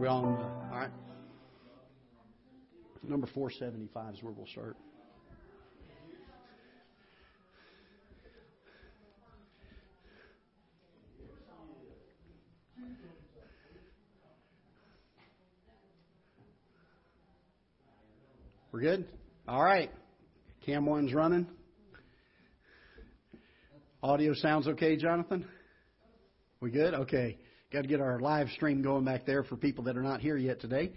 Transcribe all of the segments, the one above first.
we on? All right. Number 475 is where we'll start. We're good? All right. Cam one's running. Audio sounds okay, Jonathan? We good? Okay. Got to get our live stream going back there for people that are not here yet today.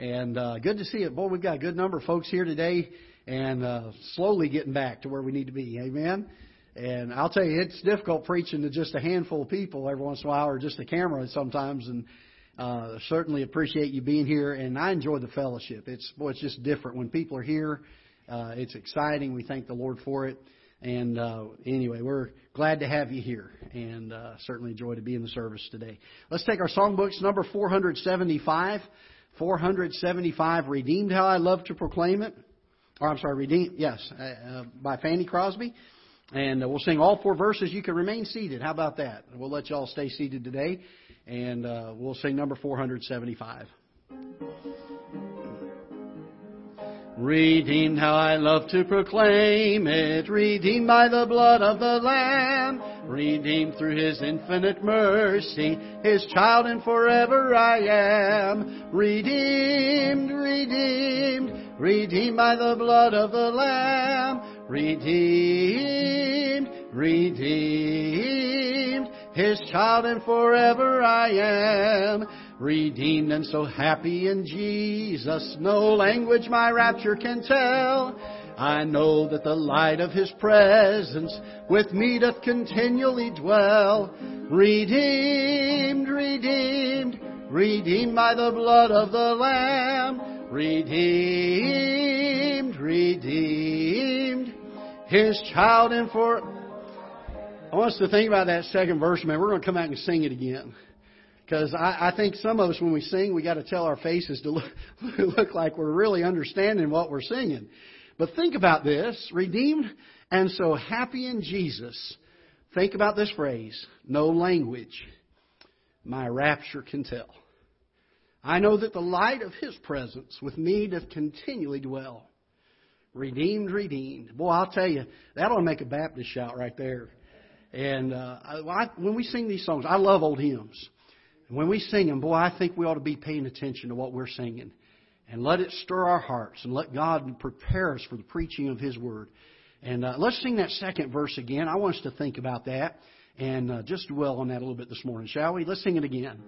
And uh, good to see it. Boy, we've got a good number of folks here today and uh, slowly getting back to where we need to be. Amen. And I'll tell you, it's difficult preaching to just a handful of people every once in a while or just a camera sometimes. And uh, certainly appreciate you being here, and I enjoy the fellowship. It's boy, it's just different when people are here. Uh, it's exciting. We thank the Lord for it. And uh, anyway, we're glad to have you here, and uh, certainly joy to be in the service today. Let's take our songbooks, number 475. 475, Redeemed How I Love to Proclaim It. Or I'm sorry, Redeemed, yes, uh, uh, by Fanny Crosby. And uh, we'll sing all four verses. You can remain seated. How about that? We'll let y'all stay seated today and uh, we'll sing number 475. Redeemed, how I love to proclaim it. Redeemed by the blood of the Lamb. Redeemed through His infinite mercy. His child and forever I am. Redeemed, redeemed, redeemed by the blood of the Lamb. Redeemed, redeemed his child and forever I am. Redeemed and so happy in Jesus, no language my rapture can tell. I know that the light of His presence with me doth continually dwell. Redeemed, redeemed, redeemed by the blood of the Lamb. Redeemed, redeemed, His child and for I want us to think about that second verse, man. We're going to come out and sing it again. Because I, I think some of us, when we sing, we got to tell our faces to look, look like we're really understanding what we're singing. But think about this redeemed and so happy in Jesus. Think about this phrase no language my rapture can tell. I know that the light of His presence with me doth continually dwell. Redeemed, redeemed. Boy, I'll tell you, that'll make a Baptist shout right there. And uh, I, when we sing these songs, I love old hymns. And when we sing them, boy, I think we ought to be paying attention to what we're singing. And let it stir our hearts and let God prepare us for the preaching of His Word. And uh, let's sing that second verse again. I want us to think about that and uh, just dwell on that a little bit this morning, shall we? Let's sing it again.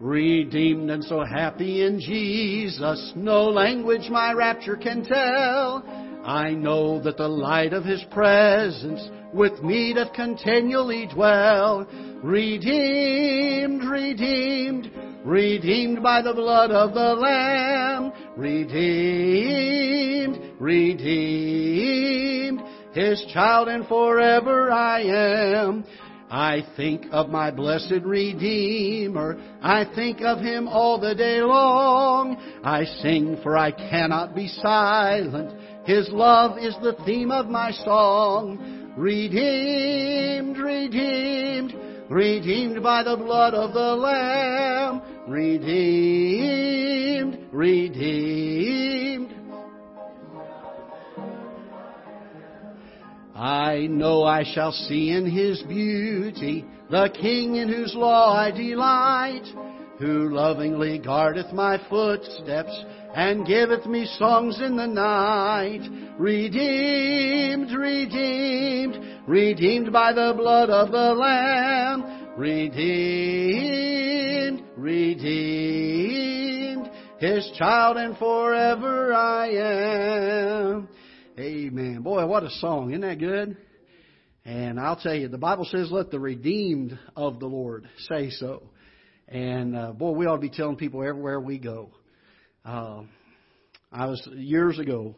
Redeemed and so happy in Jesus, no language my rapture can tell. I know that the light of His presence with me doth continually dwell. Redeemed, redeemed, redeemed by the blood of the Lamb. Redeemed, redeemed, His child and forever I am. I think of my blessed Redeemer. I think of Him all the day long. I sing for I cannot be silent. His love is the theme of my song. Redeemed, redeemed, redeemed by the blood of the Lamb. Redeemed, redeemed. I know I shall see in His beauty the King in whose law I delight, who lovingly guardeth my footsteps and giveth me songs in the night. Redeemed, redeemed, redeemed by the blood of the Lamb. Redeemed, redeemed, His child and forever I am. Amen. Boy, what a song. Isn't that good? And I'll tell you, the Bible says, let the redeemed of the Lord say so. And uh, boy, we ought to be telling people everywhere we go uh, I was years ago.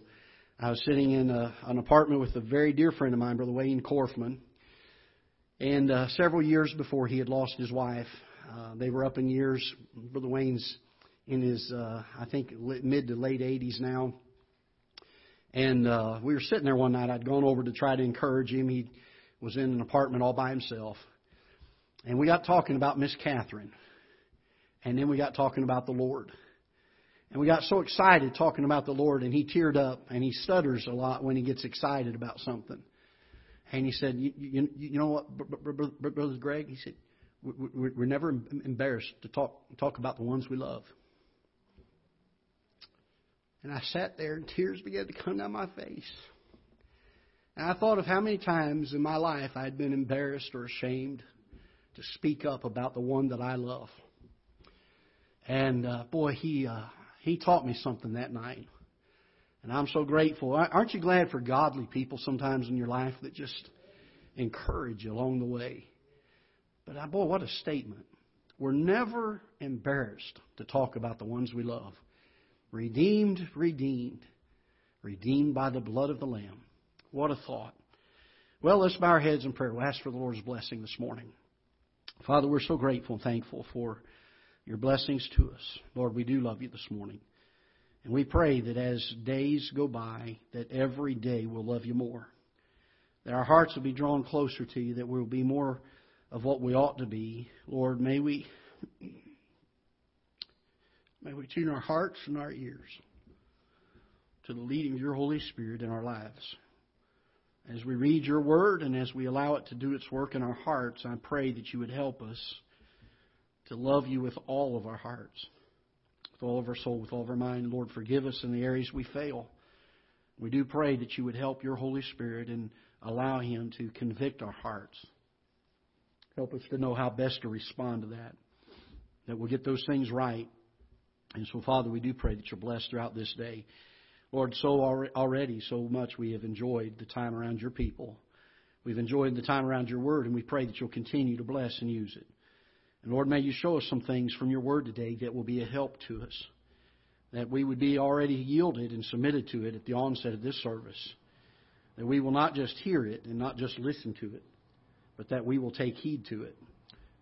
I was sitting in a, an apartment with a very dear friend of mine, Brother Wayne Korfman, and uh, several years before he had lost his wife, uh, they were up in years. Brother Wayne's in his, uh, I think, mid to late 80s now. And uh, we were sitting there one night. I'd gone over to try to encourage him. He was in an apartment all by himself. And we got talking about Miss Catherine. And then we got talking about the Lord. And we got so excited talking about the Lord, and he teared up, and he stutters a lot when he gets excited about something. And he said, You, you, you know what, Brother Greg? He said, We're never embarrassed to talk, talk about the ones we love. And I sat there, and tears began to come down my face. And I thought of how many times in my life I had been embarrassed or ashamed to speak up about the one that I love. And uh, boy, he uh, he taught me something that night. And I'm so grateful. Aren't you glad for godly people sometimes in your life that just encourage you along the way? But uh, boy, what a statement. We're never embarrassed to talk about the ones we love. Redeemed, redeemed, redeemed by the blood of the Lamb. What a thought. Well, let's bow our heads in prayer. We'll ask for the Lord's blessing this morning. Father, we're so grateful and thankful for your blessings to us. Lord, we do love you this morning. And we pray that as days go by, that every day we'll love you more. That our hearts will be drawn closer to you, that we'll be more of what we ought to be. Lord, may we may we tune our hearts and our ears to the leading of your Holy Spirit in our lives. As we read your word and as we allow it to do its work in our hearts, I pray that you would help us to love you with all of our hearts, with all of our soul, with all of our mind. Lord, forgive us in the areas we fail. We do pray that you would help your Holy Spirit and allow Him to convict our hearts. Help us to know how best to respond to that, that we'll get those things right. And so, Father, we do pray that you're blessed throughout this day. Lord, so already, so much we have enjoyed the time around your people. We've enjoyed the time around your word, and we pray that you'll continue to bless and use it. And Lord, may you show us some things from your word today that will be a help to us. That we would be already yielded and submitted to it at the onset of this service. That we will not just hear it and not just listen to it, but that we will take heed to it,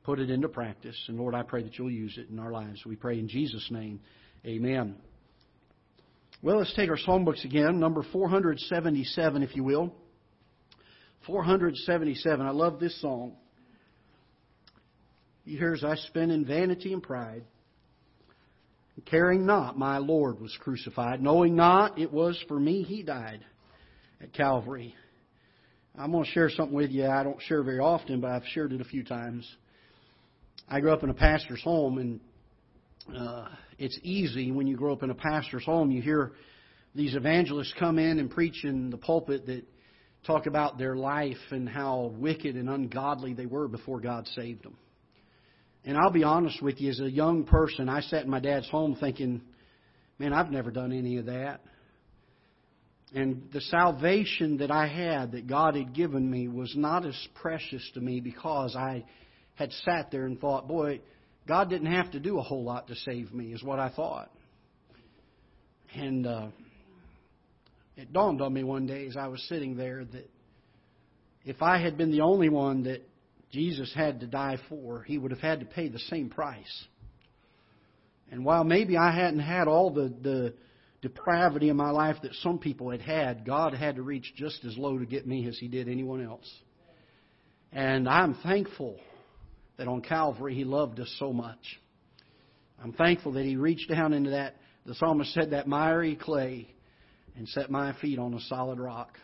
put it into practice. And Lord, I pray that you'll use it in our lives. We pray in Jesus' name. Amen. Well, let's take our songbooks again, number 477, if you will. 477. I love this song. Years I spent in vanity and pride, caring not my Lord was crucified, knowing not it was for me he died at Calvary. I'm going to share something with you I don't share very often, but I've shared it a few times. I grew up in a pastor's home, and uh, it's easy when you grow up in a pastor's home. You hear these evangelists come in and preach in the pulpit that talk about their life and how wicked and ungodly they were before God saved them. And I'll be honest with you, as a young person, I sat in my dad's home thinking, man, I've never done any of that. And the salvation that I had, that God had given me, was not as precious to me because I had sat there and thought, boy, God didn't have to do a whole lot to save me, is what I thought. And uh, it dawned on me one day as I was sitting there that if I had been the only one that Jesus had to die for, he would have had to pay the same price. And while maybe I hadn't had all the, the depravity in my life that some people had had, God had to reach just as low to get me as he did anyone else. And I'm thankful that on Calvary he loved us so much. I'm thankful that he reached down into that, the psalmist said, that miry clay and set my feet on a solid rock.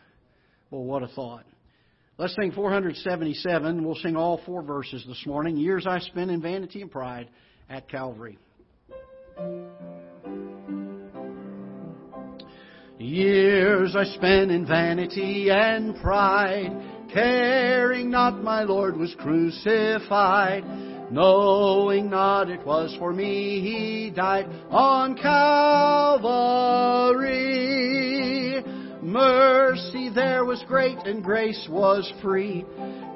Well, what a thought. Let's sing 477. We'll sing all four verses this morning. Years I spent in vanity and pride at Calvary. Years I spent in vanity and pride, caring not my Lord was crucified, knowing not it was for me he died on Calvary. Mercy there was great and grace was free.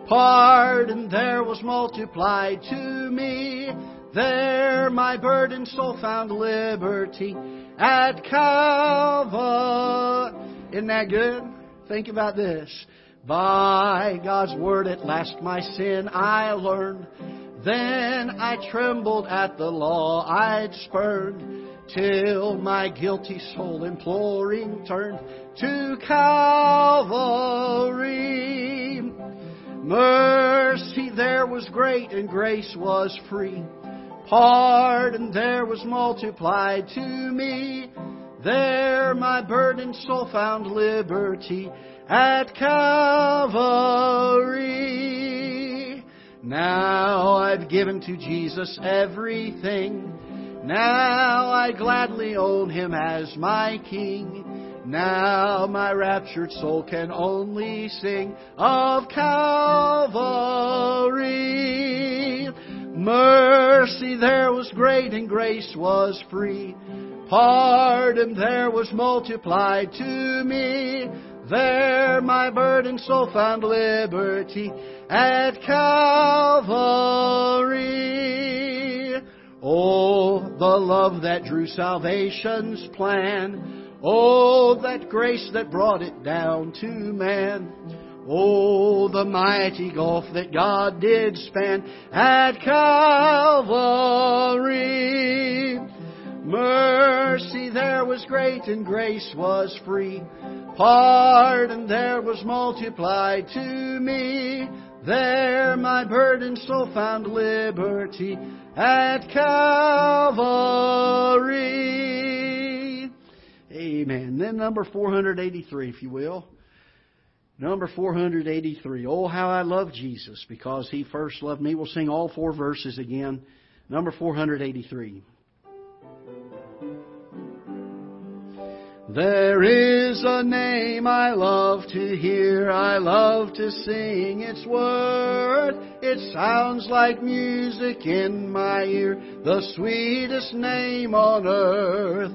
Pardon there was multiplied to me. There my burdened soul found liberty at Calvary. Isn't that good? Think about this. By God's word at last my sin I learned. Then I trembled at the law I'd spurned till my guilty soul imploring turned to Calvary. Mercy there was great and grace was free. Pardon there was multiplied to me. There my burdened soul found liberty at Calvary. Now I've given to Jesus everything. Now I gladly own him as my king. Now my raptured soul can only sing of Calvary. Mercy there was great and grace was free. Pardon there was multiplied to me. There my burdened soul found liberty at Calvary. Oh, the love that drew salvation's plan. Oh, that grace that brought it down to man. Oh, the mighty gulf that God did span at Calvary. Mercy there was great and grace was free. Pardon there was multiplied to me. There my burden soul found liberty at Calvary. Amen. Then number 483, if you will. Number 483. Oh, how I love Jesus because He first loved me. We'll sing all four verses again. Number 483. There is a name I love to hear, I love to sing its word. It sounds like music in my ear, the sweetest name on earth.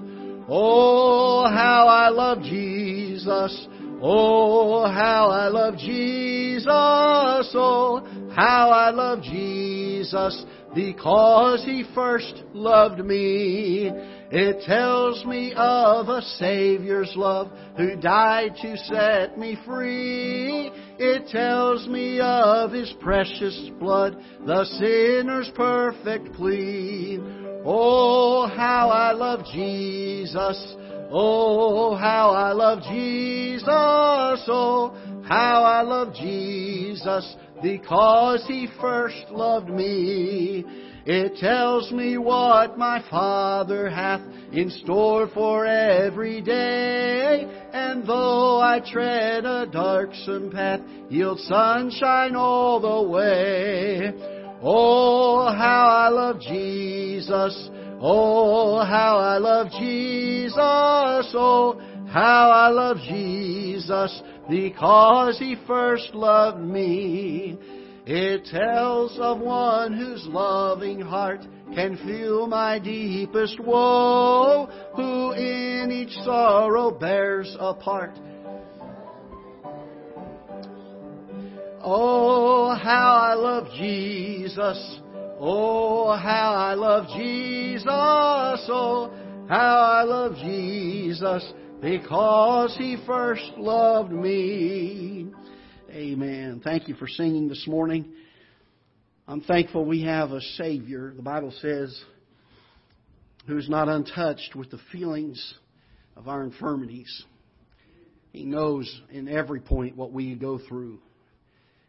Oh, how I love Jesus. Oh, how I love Jesus. Oh, how I love Jesus because He first loved me. It tells me of a Savior's love who died to set me free. It tells me of His precious blood, the sinner's perfect plea. Oh, how I love Jesus. Oh, how I love Jesus. Oh, how I love Jesus because He first loved me. It tells me what my Father hath in store for every day. And though I tread a darksome path, yield sunshine all the way. Oh, how I love Jesus. Oh, how I love Jesus. Oh, how I love Jesus because He first loved me. It tells of one whose loving heart can feel my deepest woe, who in each sorrow bears a part. Oh, how I love Jesus. Oh, how I love Jesus. Oh, how I love Jesus because He first loved me. Amen. Thank you for singing this morning. I'm thankful we have a Savior, the Bible says, who's not untouched with the feelings of our infirmities. He knows in every point what we go through.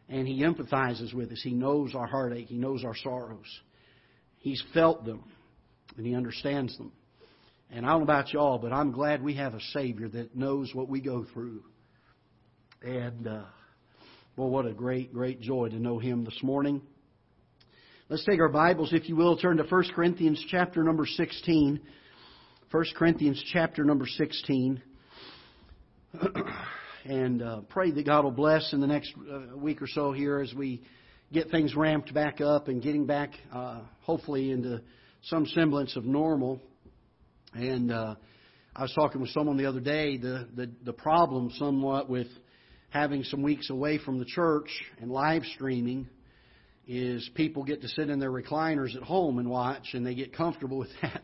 And He empathizes with us. He knows our heartache. He knows our sorrows. He's felt them. And He understands them. And I don't know about y'all, but I'm glad we have a Savior that knows what we go through. And, uh, well, what a great, great joy to know Him this morning. Let's take our Bibles, if you will, turn to 1 Corinthians chapter number 16. 1 Corinthians chapter number 16. and uh, pray that God will bless in the next uh, week or so here as we get things ramped back up and getting back, uh, hopefully, into some semblance of normal. And uh, I was talking with someone the other day. The, the the problem somewhat with having some weeks away from the church and live streaming is people get to sit in their recliners at home and watch and they get comfortable with that.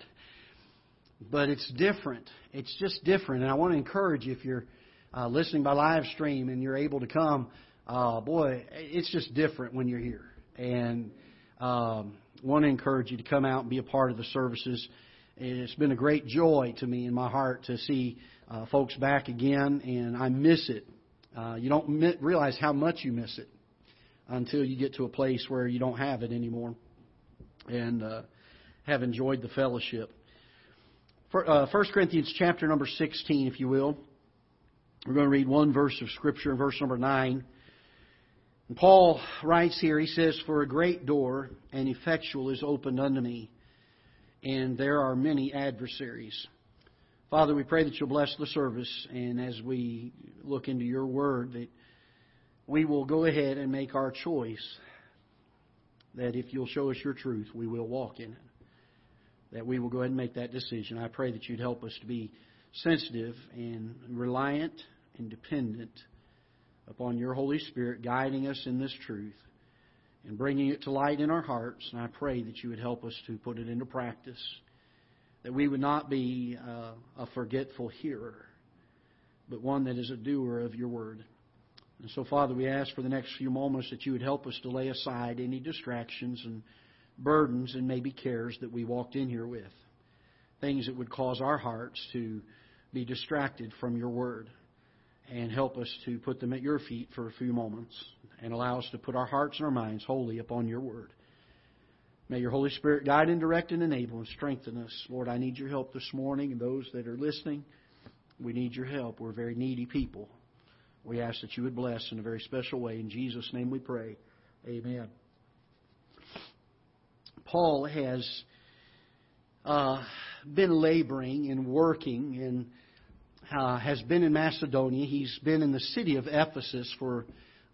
But it's different. It's just different. And I want to encourage you if you're uh, listening by live stream and you're able to come, uh, boy, it's just different when you're here. And um, want to encourage you to come out and be a part of the services. It's been a great joy to me in my heart to see uh, folks back again, and I miss it uh, you don't realize how much you miss it until you get to a place where you don't have it anymore. And uh, have enjoyed the fellowship. For, uh, 1 Corinthians chapter number 16, if you will. We're going to read one verse of Scripture, verse number 9. And Paul writes here, he says, For a great door and effectual is opened unto me, and there are many adversaries. Father, we pray that you'll bless the service, and as we look into your word, that we will go ahead and make our choice. That if you'll show us your truth, we will walk in it. That we will go ahead and make that decision. I pray that you'd help us to be sensitive and reliant and dependent upon your Holy Spirit guiding us in this truth and bringing it to light in our hearts. And I pray that you would help us to put it into practice, that we would not be uh, a forgetful hearer, but one that is a doer of your word. And so, Father, we ask for the next few moments that you would help us to lay aside any distractions and burdens and maybe cares that we walked in here with. Things that would cause our hearts to be distracted from your word and help us to put them at your feet for a few moments and allow us to put our hearts and our minds wholly upon your word. May your Holy Spirit guide and direct and enable and strengthen us. Lord, I need your help this morning and those that are listening. We need your help. We're very needy people. We ask that you would bless in a very special way. In Jesus' name we pray. Amen. Paul has uh, been laboring and working and uh, has been in Macedonia. He's been in the city of Ephesus for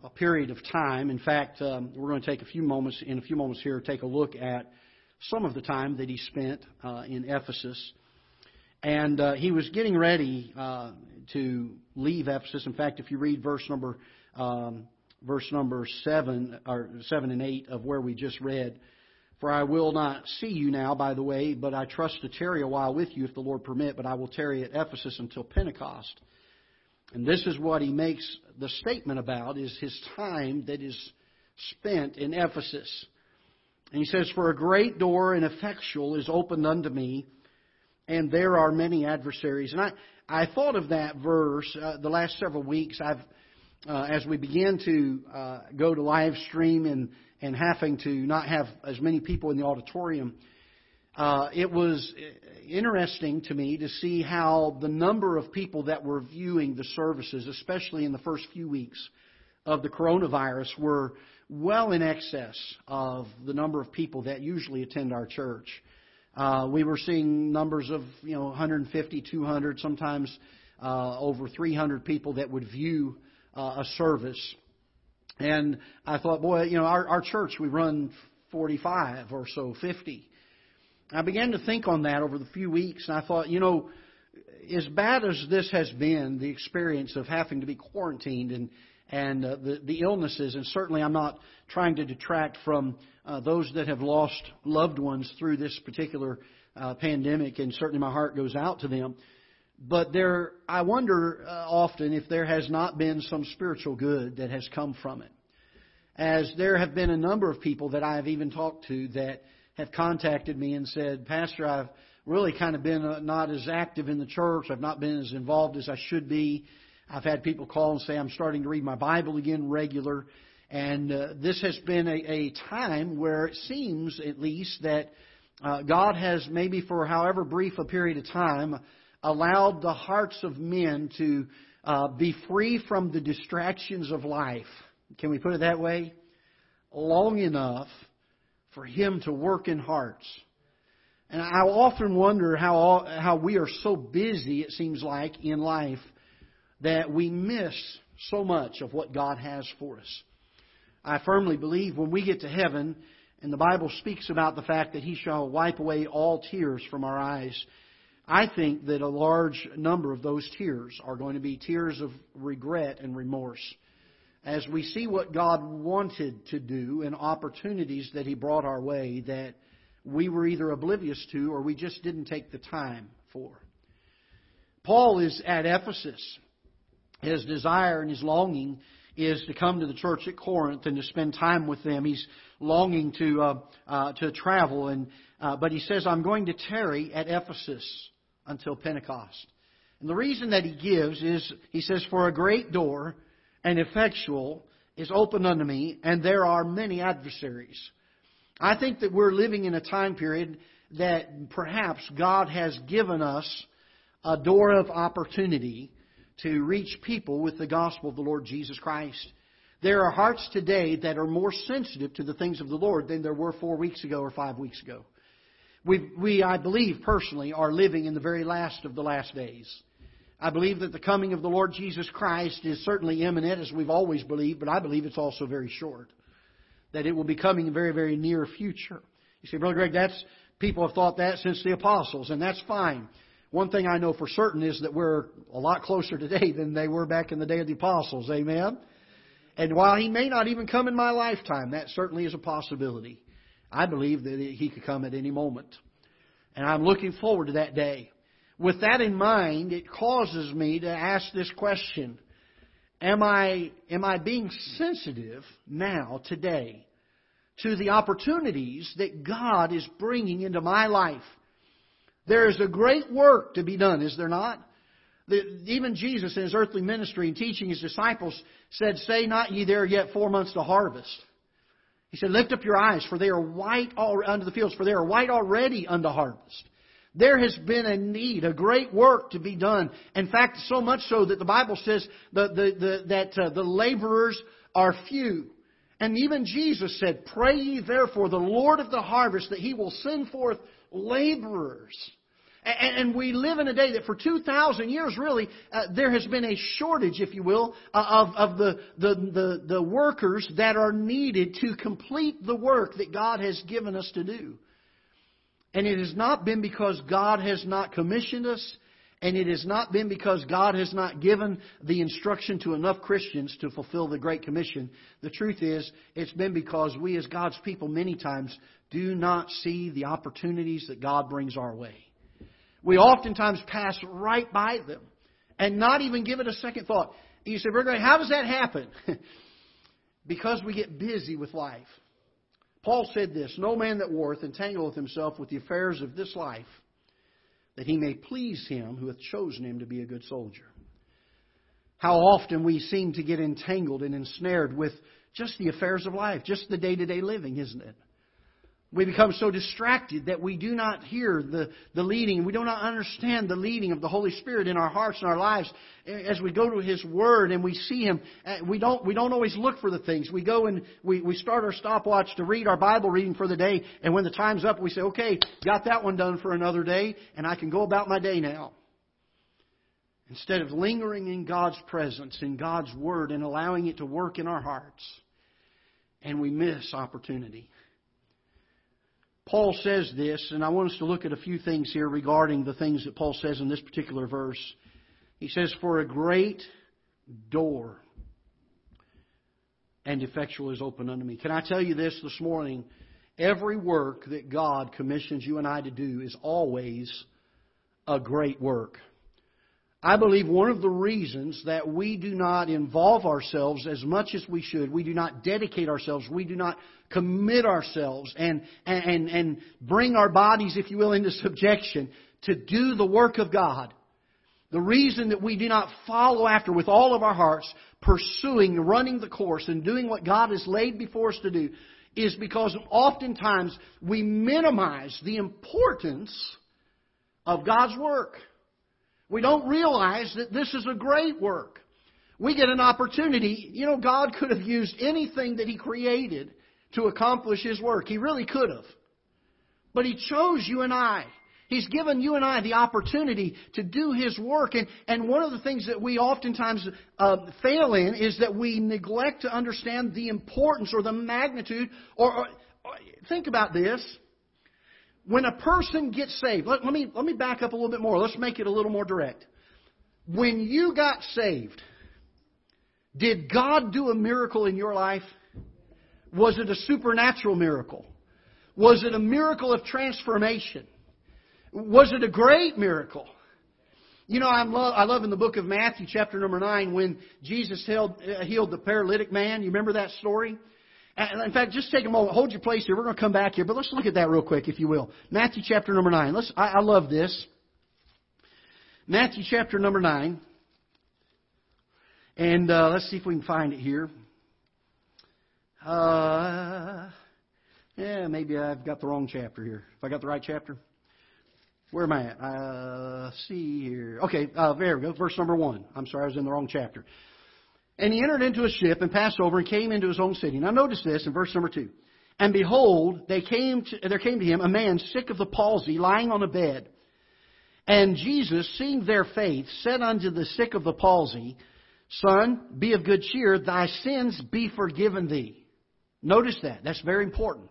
a period of time. In fact, um, we're going to take a few moments in a few moments here take a look at some of the time that he spent uh, in Ephesus. And uh, he was getting ready uh, to leave Ephesus. In fact, if you read verse number um, verse number seven or seven and eight of where we just read, for I will not see you now, by the way, but I trust to tarry a while with you if the Lord permit, but I will tarry at Ephesus until Pentecost. And this is what he makes the statement about is his time that is spent in Ephesus. And he says, For a great door and effectual is opened unto me, and there are many adversaries. And I, I thought of that verse uh, the last several weeks. I've, uh, as we began to uh, go to live stream and and having to not have as many people in the auditorium, uh, it was interesting to me to see how the number of people that were viewing the services, especially in the first few weeks of the coronavirus, were well in excess of the number of people that usually attend our church. Uh, we were seeing numbers of you know 150, 200, sometimes uh, over 300 people that would view uh, a service. And I thought, boy, you know, our, our church, we run 45 or so, 50. I began to think on that over the few weeks, and I thought, you know, as bad as this has been, the experience of having to be quarantined and and uh, the the illnesses, and certainly I'm not trying to detract from uh, those that have lost loved ones through this particular uh, pandemic, and certainly my heart goes out to them. But there, I wonder uh, often if there has not been some spiritual good that has come from it. As there have been a number of people that I have even talked to that have contacted me and said, Pastor, I've really kind of been uh, not as active in the church. I've not been as involved as I should be. I've had people call and say I'm starting to read my Bible again regular. And uh, this has been a, a time where it seems, at least, that uh, God has maybe for however brief a period of time allowed the hearts of men to uh, be free from the distractions of life. Can we put it that way? Long enough for Him to work in hearts. And I often wonder how, how we are so busy, it seems like, in life that we miss so much of what God has for us. I firmly believe when we get to heaven, and the Bible speaks about the fact that He shall wipe away all tears from our eyes, I think that a large number of those tears are going to be tears of regret and remorse. As we see what God wanted to do and opportunities that He brought our way that we were either oblivious to or we just didn't take the time for. Paul is at Ephesus. His desire and his longing is to come to the church at Corinth and to spend time with them. He's longing to uh, uh, to travel, and uh, but he says, "I'm going to tarry at Ephesus." until Pentecost. And the reason that he gives is, he says, For a great door and effectual is open unto me, and there are many adversaries. I think that we're living in a time period, that perhaps God has given us a door of opportunity to reach people with the gospel of the Lord Jesus Christ. There are hearts today that are more sensitive to the things of the Lord than there were four weeks ago or five weeks ago. We, we, I believe personally, are living in the very last of the last days. I believe that the coming of the Lord Jesus Christ is certainly imminent, as we've always believed, but I believe it's also very short. That it will be coming in very, very near future. You see, Brother Greg, that's people have thought that since the apostles, and that's fine. One thing I know for certain is that we're a lot closer today than they were back in the day of the apostles. Amen? And while he may not even come in my lifetime, that certainly is a possibility. I believe that he could come at any moment. And I'm looking forward to that day. With that in mind, it causes me to ask this question. Am I, am I being sensitive now, today, to the opportunities that God is bringing into my life? There is a great work to be done, is there not? The, even Jesus in his earthly ministry and teaching his disciples said, Say not ye there yet four months to harvest. He said, Lift up your eyes, for they are white unto the fields, for they are white already unto harvest. There has been a need, a great work to be done. In fact, so much so that the Bible says the, the, the, that uh, the laborers are few. And even Jesus said, Pray ye therefore the Lord of the harvest that he will send forth laborers. And we live in a day that for 2,000 years, really, uh, there has been a shortage, if you will, uh, of, of the, the, the, the workers that are needed to complete the work that God has given us to do. And it has not been because God has not commissioned us, and it has not been because God has not given the instruction to enough Christians to fulfill the Great Commission. The truth is, it's been because we as God's people many times do not see the opportunities that God brings our way we oftentimes pass right by them and not even give it a second thought. You say, Brother, how does that happen? because we get busy with life. Paul said this No man that warreth entangleth himself with the affairs of this life, that he may please him who hath chosen him to be a good soldier. How often we seem to get entangled and ensnared with just the affairs of life, just the day to day living, isn't it? We become so distracted that we do not hear the, the leading. We do not understand the leading of the Holy Spirit in our hearts and our lives. As we go to His Word and we see Him, we don't, we don't always look for the things. We go and we, we start our stopwatch to read our Bible reading for the day. And when the time's up, we say, okay, got that one done for another day, and I can go about my day now. Instead of lingering in God's presence, in God's Word, and allowing it to work in our hearts. And we miss opportunity. Paul says this, and I want us to look at a few things here regarding the things that Paul says in this particular verse. He says, For a great door and effectual is open unto me. Can I tell you this this morning? Every work that God commissions you and I to do is always a great work. I believe one of the reasons that we do not involve ourselves as much as we should, we do not dedicate ourselves, we do not commit ourselves and, and, and bring our bodies, if you will, into subjection to do the work of God. The reason that we do not follow after with all of our hearts, pursuing, running the course, and doing what God has laid before us to do, is because oftentimes we minimize the importance of God's work. We don't realize that this is a great work. We get an opportunity. You know, God could have used anything that He created to accomplish His work. He really could have. But He chose you and I. He's given you and I the opportunity to do His work. And, and one of the things that we oftentimes uh, fail in is that we neglect to understand the importance or the magnitude. Or, or, or think about this when a person gets saved, let, let, me, let me back up a little bit more. Let's make it a little more direct. When you got saved, did God do a miracle in your life? Was it a supernatural miracle? Was it a miracle of transformation? Was it a great miracle? You know, I'm lo- I love in the book of Matthew, chapter number 9, when Jesus healed, uh, healed the paralytic man. You remember that story? In fact, just take a moment. Hold your place here. We're going to come back here, but let's look at that real quick, if you will. Matthew chapter number 9. Let's, I, I love this. Matthew chapter number 9. And uh, let's see if we can find it here. Uh, yeah, maybe I've got the wrong chapter here. If I got the right chapter, where am I at? Uh, see here. Okay, uh, there we go. Verse number one. I'm sorry, I was in the wrong chapter. And he entered into a ship and passed over and came into his own city. Now notice this in verse number two. And behold, they came to, there came to him a man sick of the palsy, lying on a bed. And Jesus, seeing their faith, said unto the sick of the palsy, Son, be of good cheer, thy sins be forgiven thee. Notice that. That's very important.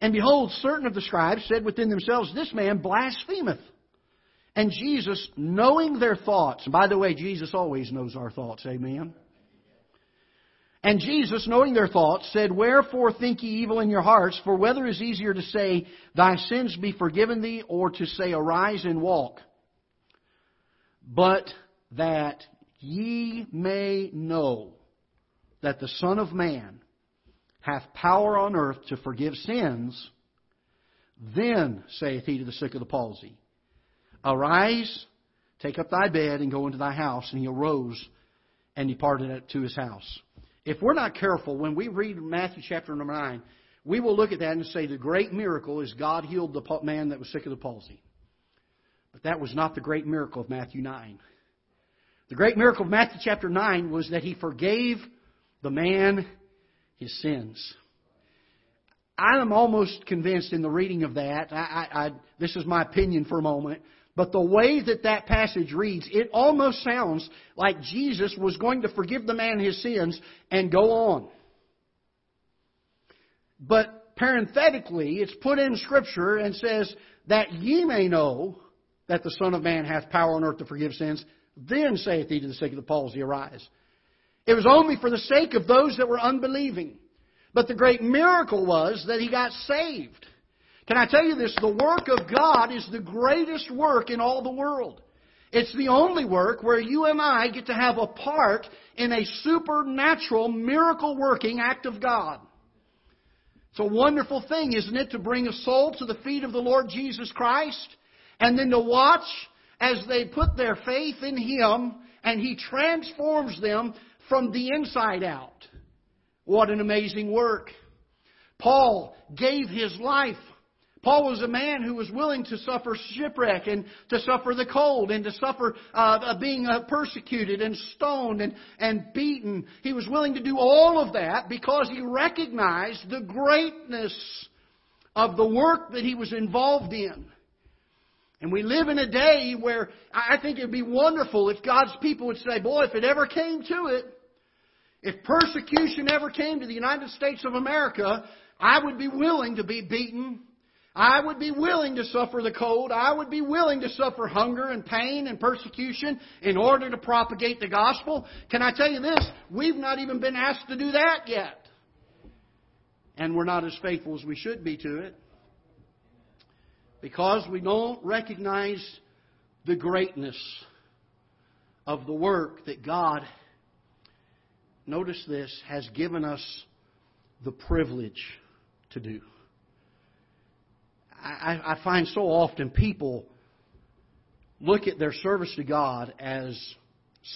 And behold, certain of the scribes said within themselves, This man blasphemeth. And Jesus, knowing their thoughts, and by the way, Jesus always knows our thoughts, amen. And Jesus, knowing their thoughts, said, Wherefore think ye evil in your hearts? For whether is easier to say, Thy sins be forgiven thee, or to say, Arise and walk? But that ye may know that the Son of Man hath power on earth to forgive sins, then saith he to the sick of the palsy, Arise, take up thy bed, and go into thy house. And he arose and departed to his house. If we're not careful, when we read Matthew chapter number 9, we will look at that and say the great miracle is God healed the man that was sick of the palsy. But that was not the great miracle of Matthew 9. The great miracle of Matthew chapter 9 was that he forgave the man his sins. I am almost convinced in the reading of that, I, I, I, this is my opinion for a moment, but the way that that passage reads, it almost sounds like Jesus was going to forgive the man his sins and go on. But parenthetically, it's put in Scripture and says, that ye may know that the Son of Man hath power on earth to forgive sins, then saith he to the sick of the palsy, Arise. It was only for the sake of those that were unbelieving. But the great miracle was that he got saved. Can I tell you this? The work of God is the greatest work in all the world. It's the only work where you and I get to have a part in a supernatural, miracle working act of God. It's a wonderful thing, isn't it, to bring a soul to the feet of the Lord Jesus Christ and then to watch as they put their faith in Him and He transforms them from the inside out. What an amazing work. Paul gave his life. Paul was a man who was willing to suffer shipwreck and to suffer the cold and to suffer uh, being uh, persecuted and stoned and, and beaten. He was willing to do all of that because he recognized the greatness of the work that he was involved in. And we live in a day where I think it would be wonderful if God's people would say, boy, if it ever came to it, if persecution ever came to the United States of America, I would be willing to be beaten. I would be willing to suffer the cold. I would be willing to suffer hunger and pain and persecution in order to propagate the gospel. Can I tell you this? We've not even been asked to do that yet. And we're not as faithful as we should be to it because we don't recognize the greatness of the work that God, notice this, has given us the privilege to do. I, I find so often people look at their service to God as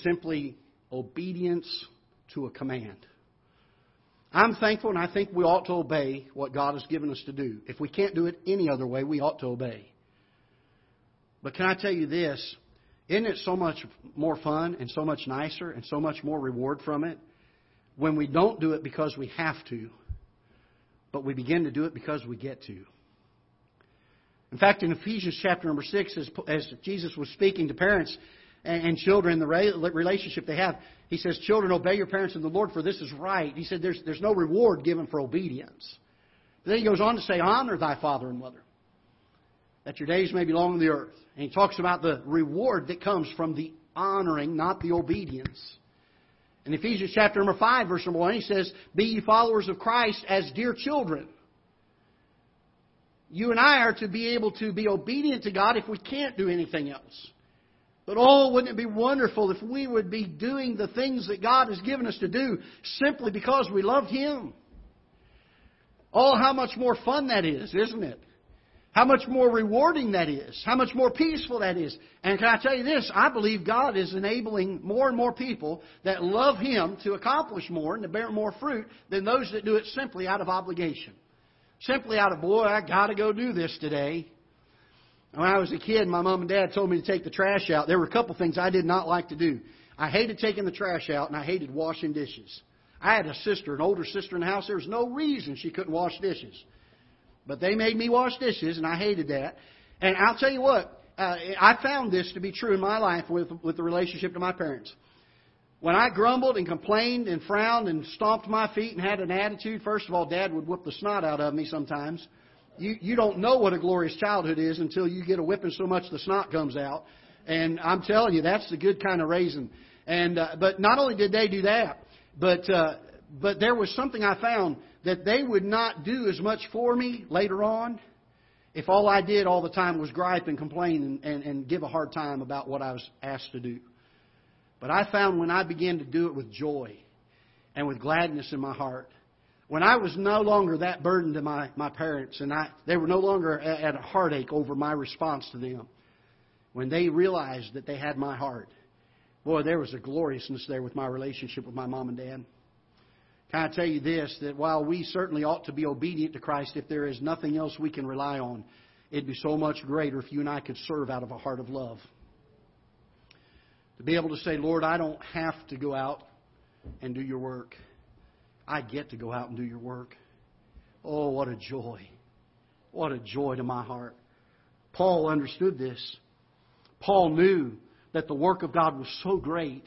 simply obedience to a command. I'm thankful and I think we ought to obey what God has given us to do. If we can't do it any other way, we ought to obey. But can I tell you this? Isn't it so much more fun and so much nicer and so much more reward from it when we don't do it because we have to, but we begin to do it because we get to? In fact, in Ephesians chapter number 6, as, as Jesus was speaking to parents, and, and children, the relationship they have. He says, Children, obey your parents in the Lord, for this is right. He said, There's, there's no reward given for obedience. But then he goes on to say, Honor thy father and mother, that your days may be long on the earth. And he talks about the reward that comes from the honoring, not the obedience. In Ephesians chapter number 5, verse number 1, he says, Be ye followers of Christ as dear children. You and I are to be able to be obedient to God if we can't do anything else. But oh, wouldn't it be wonderful if we would be doing the things that God has given us to do simply because we loved Him? Oh, how much more fun that is, isn't it? How much more rewarding that is. How much more peaceful that is. And can I tell you this? I believe God is enabling more and more people that love Him to accomplish more and to bear more fruit than those that do it simply out of obligation. Simply out of, boy, I got to go do this today. When I was a kid, my mom and dad told me to take the trash out. There were a couple things I did not like to do. I hated taking the trash out, and I hated washing dishes. I had a sister, an older sister in the house. There was no reason she couldn't wash dishes. But they made me wash dishes, and I hated that. And I'll tell you what, uh, I found this to be true in my life with, with the relationship to my parents. When I grumbled and complained and frowned and stomped my feet and had an attitude, first of all, Dad would whip the snot out of me sometimes. You, you don't know what a glorious childhood is until you get a whipping so much the snot comes out. And I'm telling you, that's the good kind of raising. And uh, but not only did they do that, but uh, but there was something I found that they would not do as much for me later on if all I did all the time was gripe and complain and, and, and give a hard time about what I was asked to do. But I found when I began to do it with joy and with gladness in my heart, when I was no longer that burden to my, my parents and I, they were no longer at a heartache over my response to them, when they realized that they had my heart, boy, there was a gloriousness there with my relationship with my mom and dad. Can I tell you this, that while we certainly ought to be obedient to Christ, if there is nothing else we can rely on, it'd be so much greater if you and I could serve out of a heart of love. To be able to say, Lord, I don't have to go out and do your work. I get to go out and do your work. Oh, what a joy. What a joy to my heart. Paul understood this. Paul knew that the work of God was so great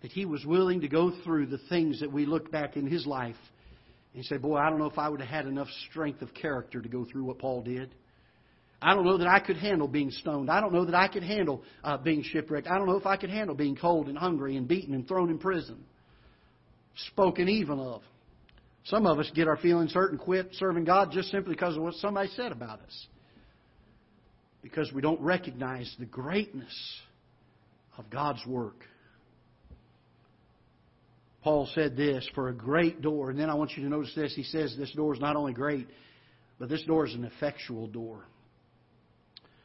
that he was willing to go through the things that we look back in his life and say, Boy, I don't know if I would have had enough strength of character to go through what Paul did. I don't know that I could handle being stoned. I don't know that I could handle uh, being shipwrecked. I don't know if I could handle being cold and hungry and beaten and thrown in prison, spoken even of. Some of us get our feelings hurt and quit serving God just simply because of what somebody said about us. Because we don't recognize the greatness of God's work. Paul said this for a great door, and then I want you to notice this. He says this door is not only great, but this door is an effectual door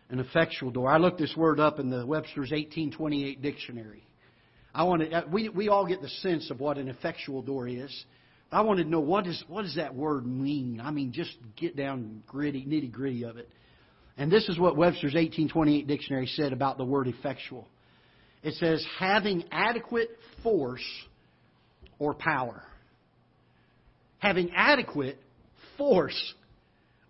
an effectual door. I looked this word up in the Webster's 1828 dictionary. I wanted, uh, we, we all get the sense of what an effectual door is. I wanted to know what, is, what does that word mean? I mean, just get down gritty, nitty gritty of it. And this is what Webster's 1828 dictionary said about the word effectual. It says, having adequate force or power. Having adequate force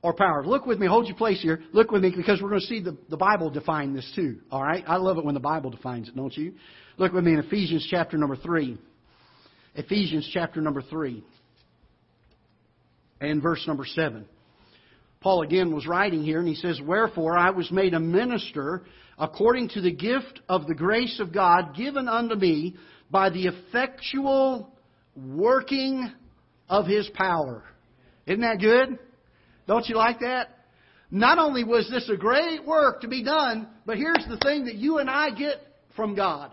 or power. Look with me, hold your place here. Look with me because we're going to see the, the Bible define this too. All right? I love it when the Bible defines it, don't you? Look with me in Ephesians chapter number 3. Ephesians chapter number 3 and verse number 7. Paul again was writing here and he says, Wherefore I was made a minister according to the gift of the grace of God given unto me by the effectual working of his power. Isn't that good? Don't you like that? Not only was this a great work to be done, but here's the thing that you and I get from God.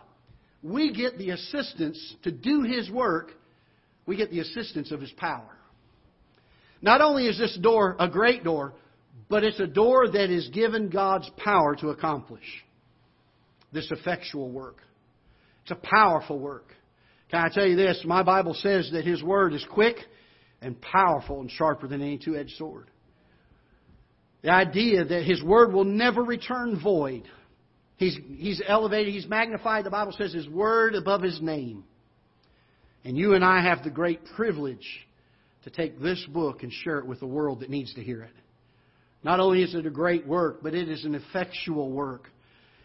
We get the assistance to do His work, we get the assistance of His power. Not only is this door a great door, but it's a door that is given God's power to accomplish this effectual work. It's a powerful work. Can I tell you this? My Bible says that His Word is quick and powerful and sharper than any two edged sword. The idea that His Word will never return void. He's, he's elevated, He's magnified. The Bible says His Word above His name. And you and I have the great privilege to take this book and share it with the world that needs to hear it. Not only is it a great work, but it is an effectual work.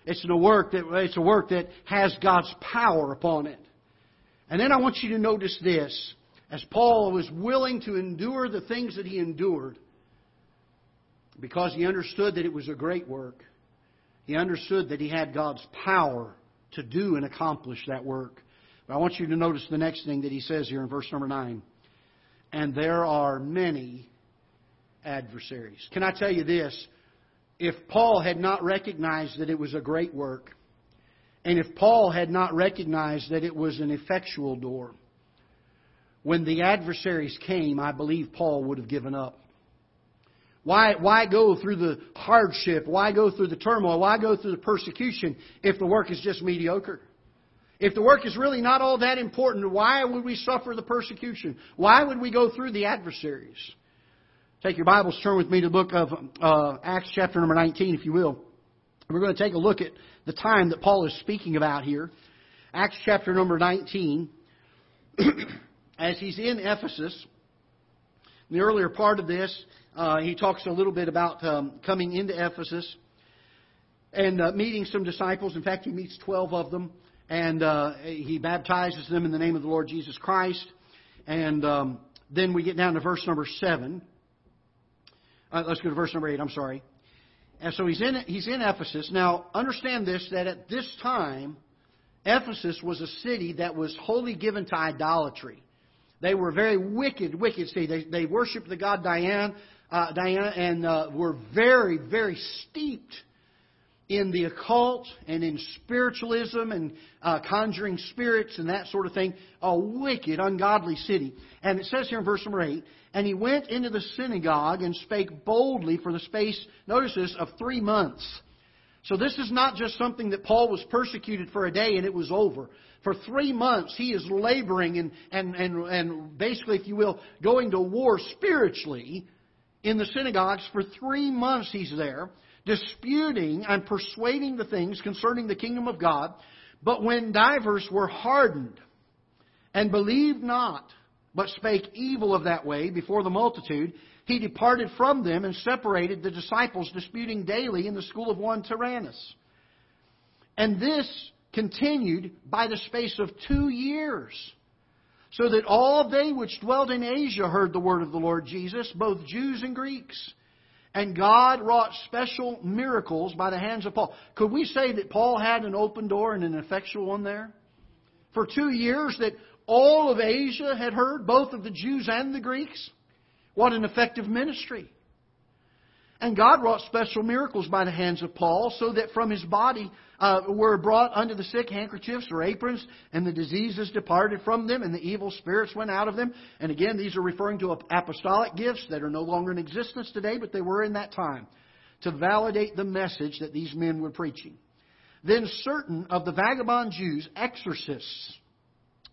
It's a work that it's a work that has God's power upon it. And then I want you to notice this. As Paul was willing to endure the things that he endured, because he understood that it was a great work. He understood that he had God's power to do and accomplish that work. But I want you to notice the next thing that he says here in verse number 9. And there are many adversaries. Can I tell you this? If Paul had not recognized that it was a great work, and if Paul had not recognized that it was an effectual door, when the adversaries came, I believe Paul would have given up. Why, why go through the hardship? Why go through the turmoil? Why go through the persecution if the work is just mediocre? If the work is really not all that important, why would we suffer the persecution? Why would we go through the adversaries? Take your Bibles, turn with me to the book of uh, Acts, chapter number 19, if you will. We're going to take a look at the time that Paul is speaking about here. Acts chapter number 19. As he's in Ephesus, in the earlier part of this, uh, he talks a little bit about um, coming into Ephesus and uh, meeting some disciples. In fact, he meets 12 of them, and uh, he baptizes them in the name of the Lord Jesus Christ. And um, then we get down to verse number 7. Uh, let's go to verse number 8, I'm sorry. And so he's in, he's in Ephesus. Now, understand this that at this time, Ephesus was a city that was wholly given to idolatry. They were a very wicked, wicked city. They, they worshipped the god Diana, uh, Diana and uh, were very, very steeped in the occult and in spiritualism and uh, conjuring spirits and that sort of thing. A wicked, ungodly city. And it says here in verse number 8, and he went into the synagogue and spake boldly for the space, notice this, of three months. So this is not just something that Paul was persecuted for a day and it was over. For three months he is laboring and, and, and, and basically, if you will, going to war spiritually in the synagogues. For three months he's there disputing and persuading the things concerning the kingdom of God. But when divers were hardened and believed not, but spake evil of that way before the multitude, he departed from them and separated the disciples, disputing daily in the school of one Tyrannus. And this continued by the space of two years, so that all they which dwelt in Asia heard the word of the Lord Jesus, both Jews and Greeks. And God wrought special miracles by the hands of Paul. Could we say that Paul had an open door and an effectual one there? For two years that all of Asia had heard, both of the Jews and the Greeks? What an effective ministry. And God wrought special miracles by the hands of Paul, so that from his body uh, were brought unto the sick handkerchiefs or aprons, and the diseases departed from them, and the evil spirits went out of them. And again, these are referring to apostolic gifts that are no longer in existence today, but they were in that time, to validate the message that these men were preaching. Then certain of the vagabond Jews, exorcists,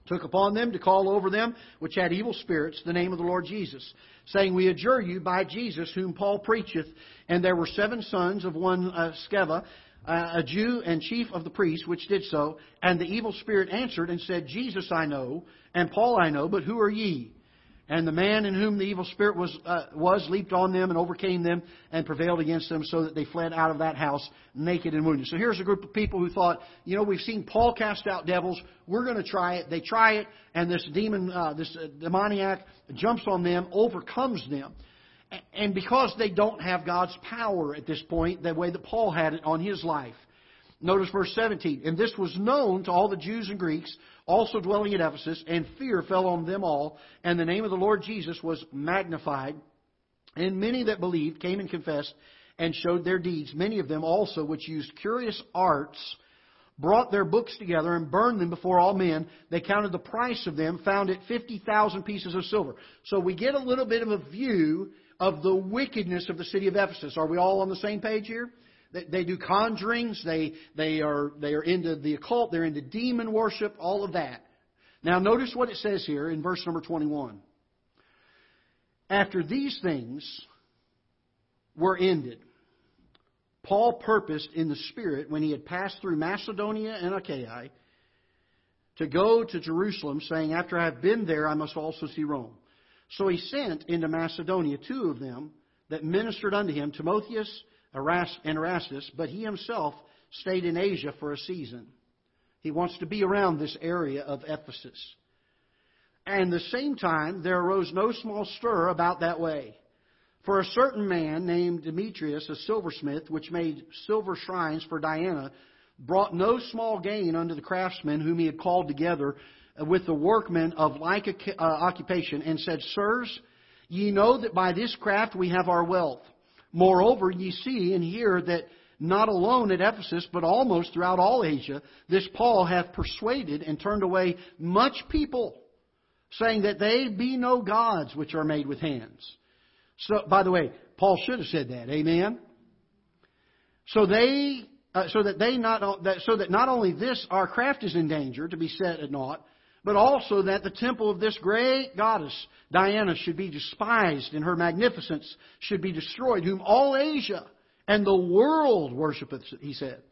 took upon them to call over them which had evil spirits the name of the Lord Jesus, saying, We adjure you by Jesus whom Paul preacheth. And there were seven sons of one uh, Sceva, uh, a Jew and chief of the priests, which did so. And the evil spirit answered and said, Jesus I know, and Paul I know, but who are ye? And the man in whom the evil spirit was, uh, was leaped on them and overcame them and prevailed against them so that they fled out of that house naked and wounded. So here's a group of people who thought, you know, we've seen Paul cast out devils. We're going to try it. They try it, and this demon, uh, this uh, demoniac jumps on them, overcomes them. And because they don't have God's power at this point, the way that Paul had it on his life. Notice verse 17. And this was known to all the Jews and Greeks also dwelling at Ephesus, and fear fell on them all, and the name of the Lord Jesus was magnified. And many that believed came and confessed and showed their deeds. Many of them also, which used curious arts, brought their books together and burned them before all men. They counted the price of them, found it 50,000 pieces of silver. So we get a little bit of a view of the wickedness of the city of Ephesus. Are we all on the same page here? They, they do conjurings. They, they, are, they are into the occult. They're into demon worship, all of that. Now, notice what it says here in verse number 21. After these things were ended, Paul purposed in the Spirit, when he had passed through Macedonia and Achaia, to go to Jerusalem, saying, After I have been there, I must also see Rome. So he sent into Macedonia two of them that ministered unto him, Timotheus and Erastus, but he himself stayed in Asia for a season. He wants to be around this area of Ephesus. And the same time, there arose no small stir about that way. For a certain man named Demetrius, a silversmith, which made silver shrines for Diana, brought no small gain unto the craftsmen whom he had called together with the workmen of like uh, occupation, and said, Sirs, ye know that by this craft we have our wealth. Moreover, ye see and hear that not alone at Ephesus, but almost throughout all Asia, this Paul hath persuaded and turned away much people, saying that they be no gods which are made with hands. So, by the way, Paul should have said that. Amen. So they, uh, so that they not, so that not only this our craft is in danger to be set at naught, but also that the temple of this great goddess, Diana, should be despised and her magnificence should be destroyed, whom all Asia and the world worshipeth, he said.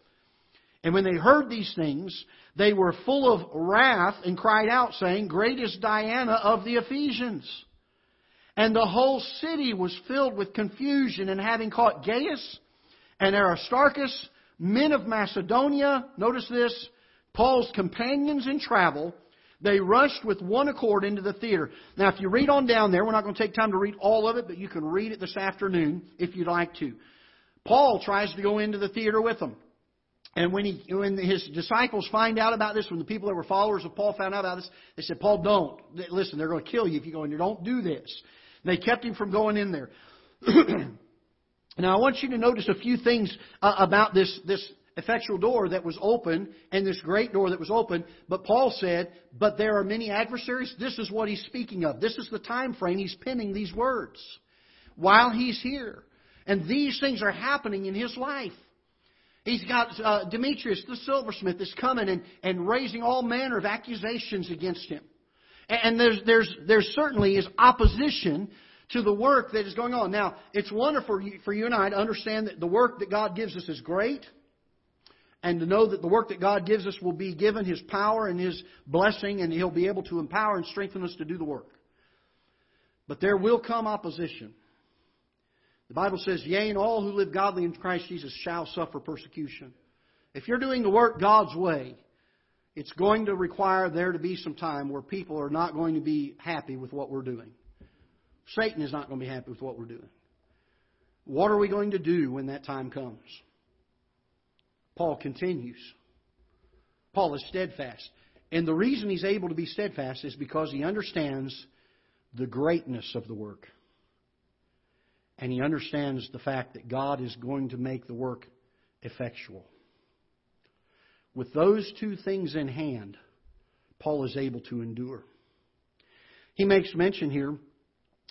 And when they heard these things, they were full of wrath and cried out, saying, Great is Diana of the Ephesians. And the whole city was filled with confusion, and having caught Gaius and Aristarchus, men of Macedonia, notice this, Paul's companions in travel, they rushed with one accord into the theater. Now, if you read on down there, we're not going to take time to read all of it, but you can read it this afternoon if you'd like to. Paul tries to go into the theater with them. And when, he, when his disciples find out about this, when the people that were followers of Paul found out about this, they said, Paul, don't. Listen, they're going to kill you if you go in there. Don't do this. And they kept him from going in there. now, I want you to notice a few things uh, about this, this effectual door that was open and this great door that was open. But Paul said, but there are many adversaries. This is what he's speaking of. This is the time frame he's penning these words while he's here. And these things are happening in his life. He's got uh, Demetrius, the silversmith, is coming and, and raising all manner of accusations against him. And there's, there's, there certainly is opposition to the work that is going on. Now, it's wonderful for you and I to understand that the work that God gives us is great and to know that the work that God gives us will be given His power and His blessing, and He'll be able to empower and strengthen us to do the work. But there will come opposition. The Bible says, Yea, and all who live godly in Christ Jesus shall suffer persecution. If you're doing the work God's way, it's going to require there to be some time where people are not going to be happy with what we're doing. Satan is not going to be happy with what we're doing. What are we going to do when that time comes? Paul continues. Paul is steadfast. And the reason he's able to be steadfast is because he understands the greatness of the work. And he understands the fact that God is going to make the work effectual. With those two things in hand, Paul is able to endure. He makes mention here,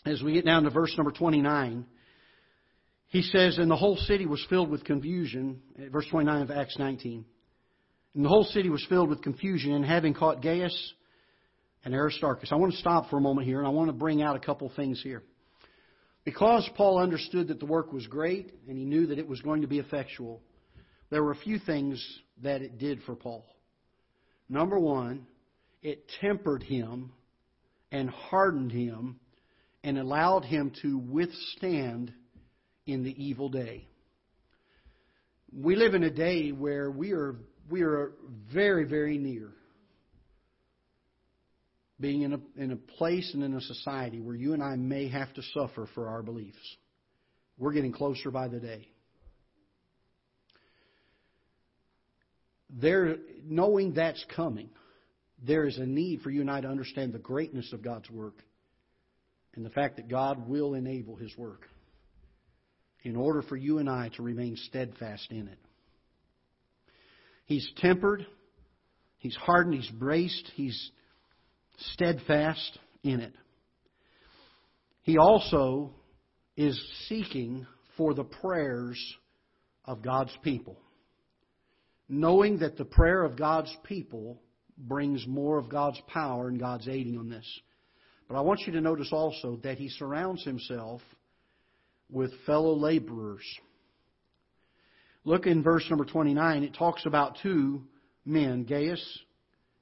as we get down to verse number 29, he says, And the whole city was filled with confusion. Verse 29 of Acts 19. And the whole city was filled with confusion, and having caught Gaius and Aristarchus. I want to stop for a moment here, and I want to bring out a couple things here. Because Paul understood that the work was great, and he knew that it was going to be effectual, there were a few things that it did for Paul. Number one, it tempered him and hardened him and allowed him to withstand in the evil day. We live in a day where we are, we are very, very near being in a, in a place and in a society where you and I may have to suffer for our beliefs. We're getting closer by the day. There, knowing that's coming, there is a need for you and I to understand the greatness of God's work and the fact that God will enable His work in order for you and I to remain steadfast in it. He's tempered, he's hardened, he's braced, he's steadfast in it. He also is seeking for the prayers of God's people, knowing that the prayer of God's people brings more of God's power and God's aiding on this. But I want you to notice also that he surrounds himself with fellow laborers. Look in verse number 29. It talks about two men, Gaius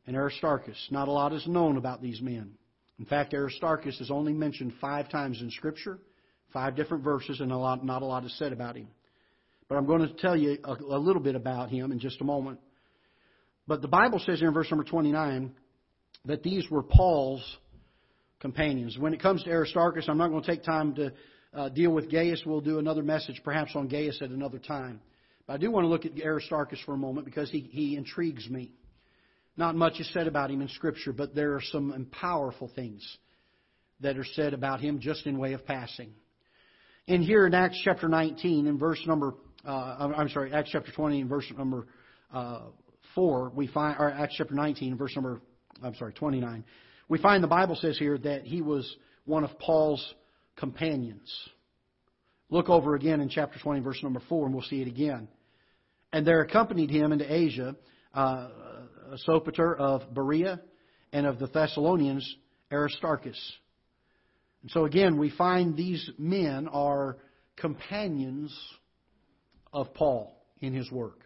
and Aristarchus. Not a lot is known about these men. In fact, Aristarchus is only mentioned five times in Scripture, five different verses, and a lot, not a lot is said about him. But I'm going to tell you a, a little bit about him in just a moment. But the Bible says here in verse number 29 that these were Paul's companions. When it comes to Aristarchus, I'm not going to take time to uh, deal with Gaius. We'll do another message perhaps on Gaius at another time. But I do want to look at Aristarchus for a moment because he, he intrigues me. Not much is said about him in Scripture, but there are some powerful things that are said about him just in way of passing. And here in Acts chapter 19, in verse number, uh, I'm sorry, Acts chapter 20, in verse number uh, 4, we find, or Acts chapter 19, verse number, I'm sorry, 29, we find the Bible says here that he was one of Paul's companions. Look over again in chapter 20, verse number 4, and we'll see it again. And there accompanied him into Asia uh, Sopater of Berea and of the Thessalonians, Aristarchus. And so again, we find these men are companions of Paul in his work.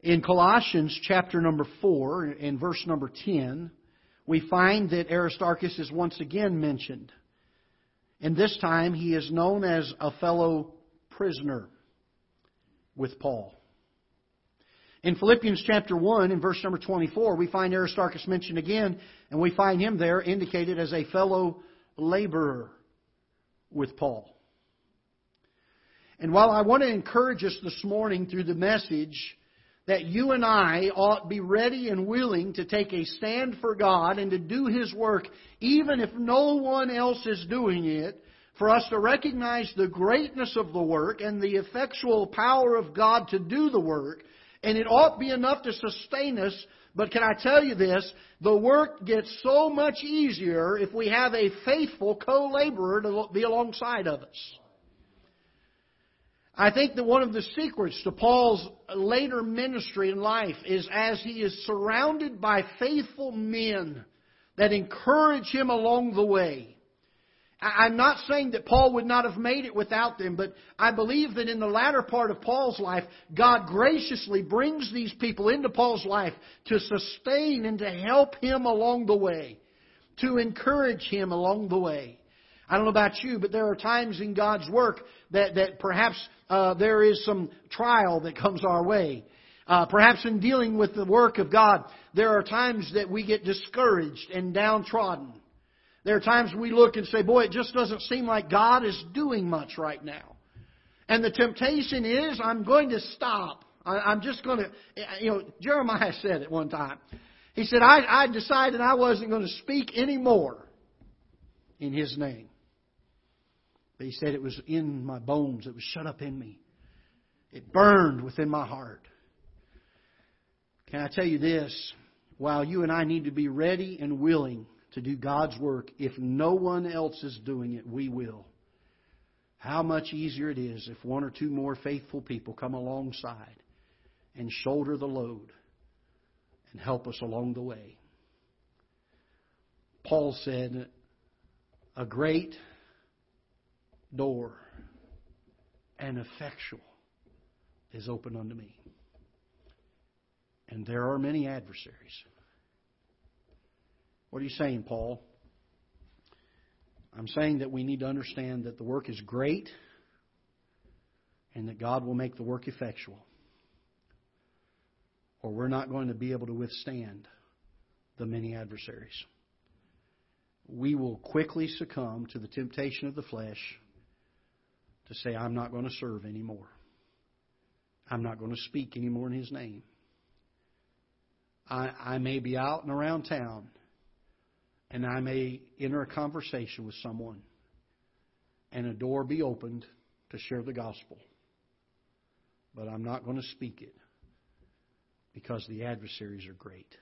In Colossians chapter number 4, in verse number 10, we find that Aristarchus is once again mentioned. And this time he is known as a fellow prisoner with Paul. In Philippians chapter 1, in verse number 24, we find Aristarchus mentioned again, and we find him there indicated as a fellow laborer with Paul. And while I want to encourage us this morning through the message that you and I ought be ready and willing to take a stand for God and to do His work, even if no one else is doing it, for us to recognize the greatness of the work and the effectual power of God to do the work, and it ought be enough to sustain us. But can I tell you this? The work gets so much easier if we have a faithful co laborer to be alongside of us. I think that one of the secrets to Paul's later ministry in life is as he is surrounded by faithful men that encourage him along the way. I'm not saying that Paul would not have made it without them, but I believe that in the latter part of Paul's life, God graciously brings these people into Paul's life to sustain and to help him along the way, to encourage him along the way. I don't know about you, but there are times in God's work that, that perhaps uh, there is some trial that comes our way. Uh, perhaps in dealing with the work of God, there are times that we get discouraged and downtrodden. There are times we look and say, boy, it just doesn't seem like God is doing much right now. And the temptation is, I'm going to stop. I, am just going to, you know, Jeremiah said it one time. He said, I, I decided I wasn't going to speak anymore in His name. But he said it was in my bones, it was shut up in me. It burned within my heart. Can I tell you this? While you and I need to be ready and willing to do God's work, if no one else is doing it, we will. How much easier it is if one or two more faithful people come alongside and shoulder the load and help us along the way. Paul said, A great door and effectual is open unto me. And there are many adversaries. What are you saying, Paul? I'm saying that we need to understand that the work is great and that God will make the work effectual. Or we're not going to be able to withstand the many adversaries. We will quickly succumb to the temptation of the flesh to say, I'm not going to serve anymore. I'm not going to speak anymore in His name. I, I may be out and around town and I may enter a conversation with someone and a door be opened to share the gospel. But I'm not going to speak it because the adversaries are great.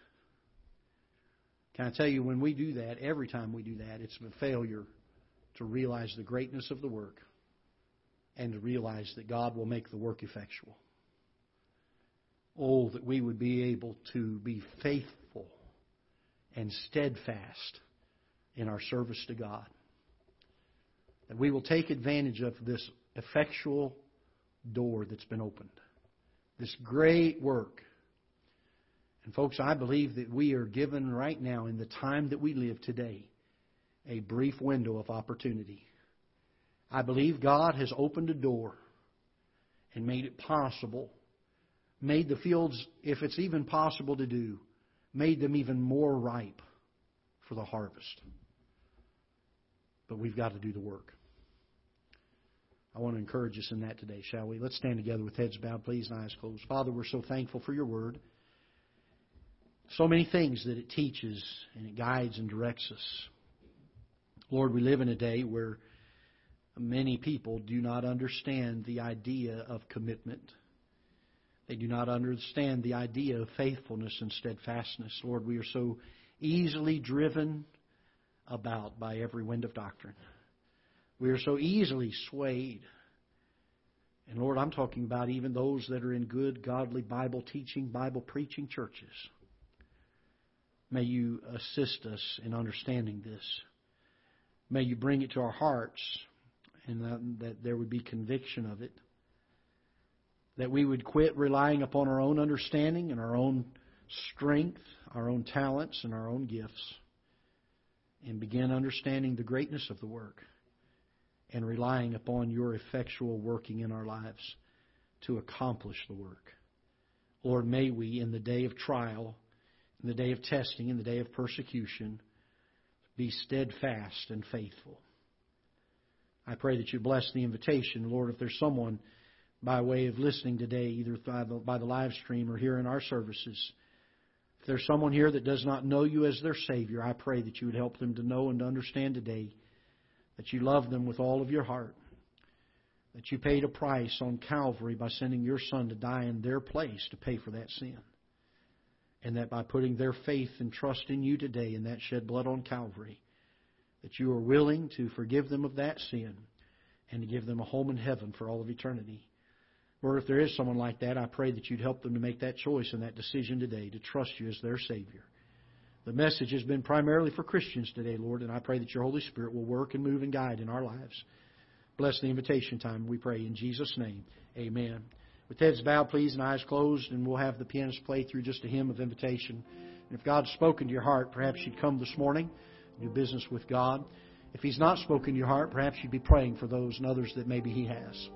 Can I tell you, when we do that, every time we do that, it's a failure to realize the greatness of the work and to realize that God will make the work effectual. Oh, that we would be able to be faithful and steadfast in our service to God. That we will take advantage of this effectual door that's been opened, this great work. And, folks, I believe that we are given right now, in the time that we live today, a brief window of opportunity. I believe God has opened a door and made it possible, made the fields, if it's even possible to do, made them even more ripe for the harvest. But we've got to do the work. I want to encourage us in that today, shall we? Let's stand together with heads bowed, please, and eyes closed. Father, we're so thankful for your word. So many things that it teaches and it guides and directs us. Lord, we live in a day where many people do not understand the idea of commitment. They do not understand the idea of faithfulness and steadfastness. Lord, we are so easily driven about by every wind of doctrine. We are so easily swayed. And Lord, I'm talking about even those that are in good, godly Bible teaching, Bible preaching churches. May you assist us in understanding this. May you bring it to our hearts and that, that there would be conviction of it. That we would quit relying upon our own understanding and our own strength, our own talents, and our own gifts, and begin understanding the greatness of the work and relying upon your effectual working in our lives to accomplish the work. Lord, may we, in the day of trial, in the day of testing, in the day of persecution, be steadfast and faithful. I pray that you bless the invitation. Lord, if there's someone by way of listening today, either by the, by the live stream or here in our services, if there's someone here that does not know you as their Savior, I pray that you would help them to know and to understand today that you love them with all of your heart, that you paid a price on Calvary by sending your Son to die in their place to pay for that sin, and that by putting their faith and trust in you today in that shed blood on Calvary, that you are willing to forgive them of that sin and to give them a home in heaven for all of eternity. Or if there is someone like that, I pray that you'd help them to make that choice and that decision today to trust you as their Savior. The message has been primarily for Christians today, Lord, and I pray that your Holy Spirit will work and move and guide in our lives. Bless the invitation time, we pray in Jesus' name. Amen. With heads bowed, please, and eyes closed, and we'll have the pianist play through just a hymn of invitation. And if God's spoken to your heart, perhaps you'd come this morning do business with God. If He's not spoken to your heart, perhaps you'd be praying for those and others that maybe He has.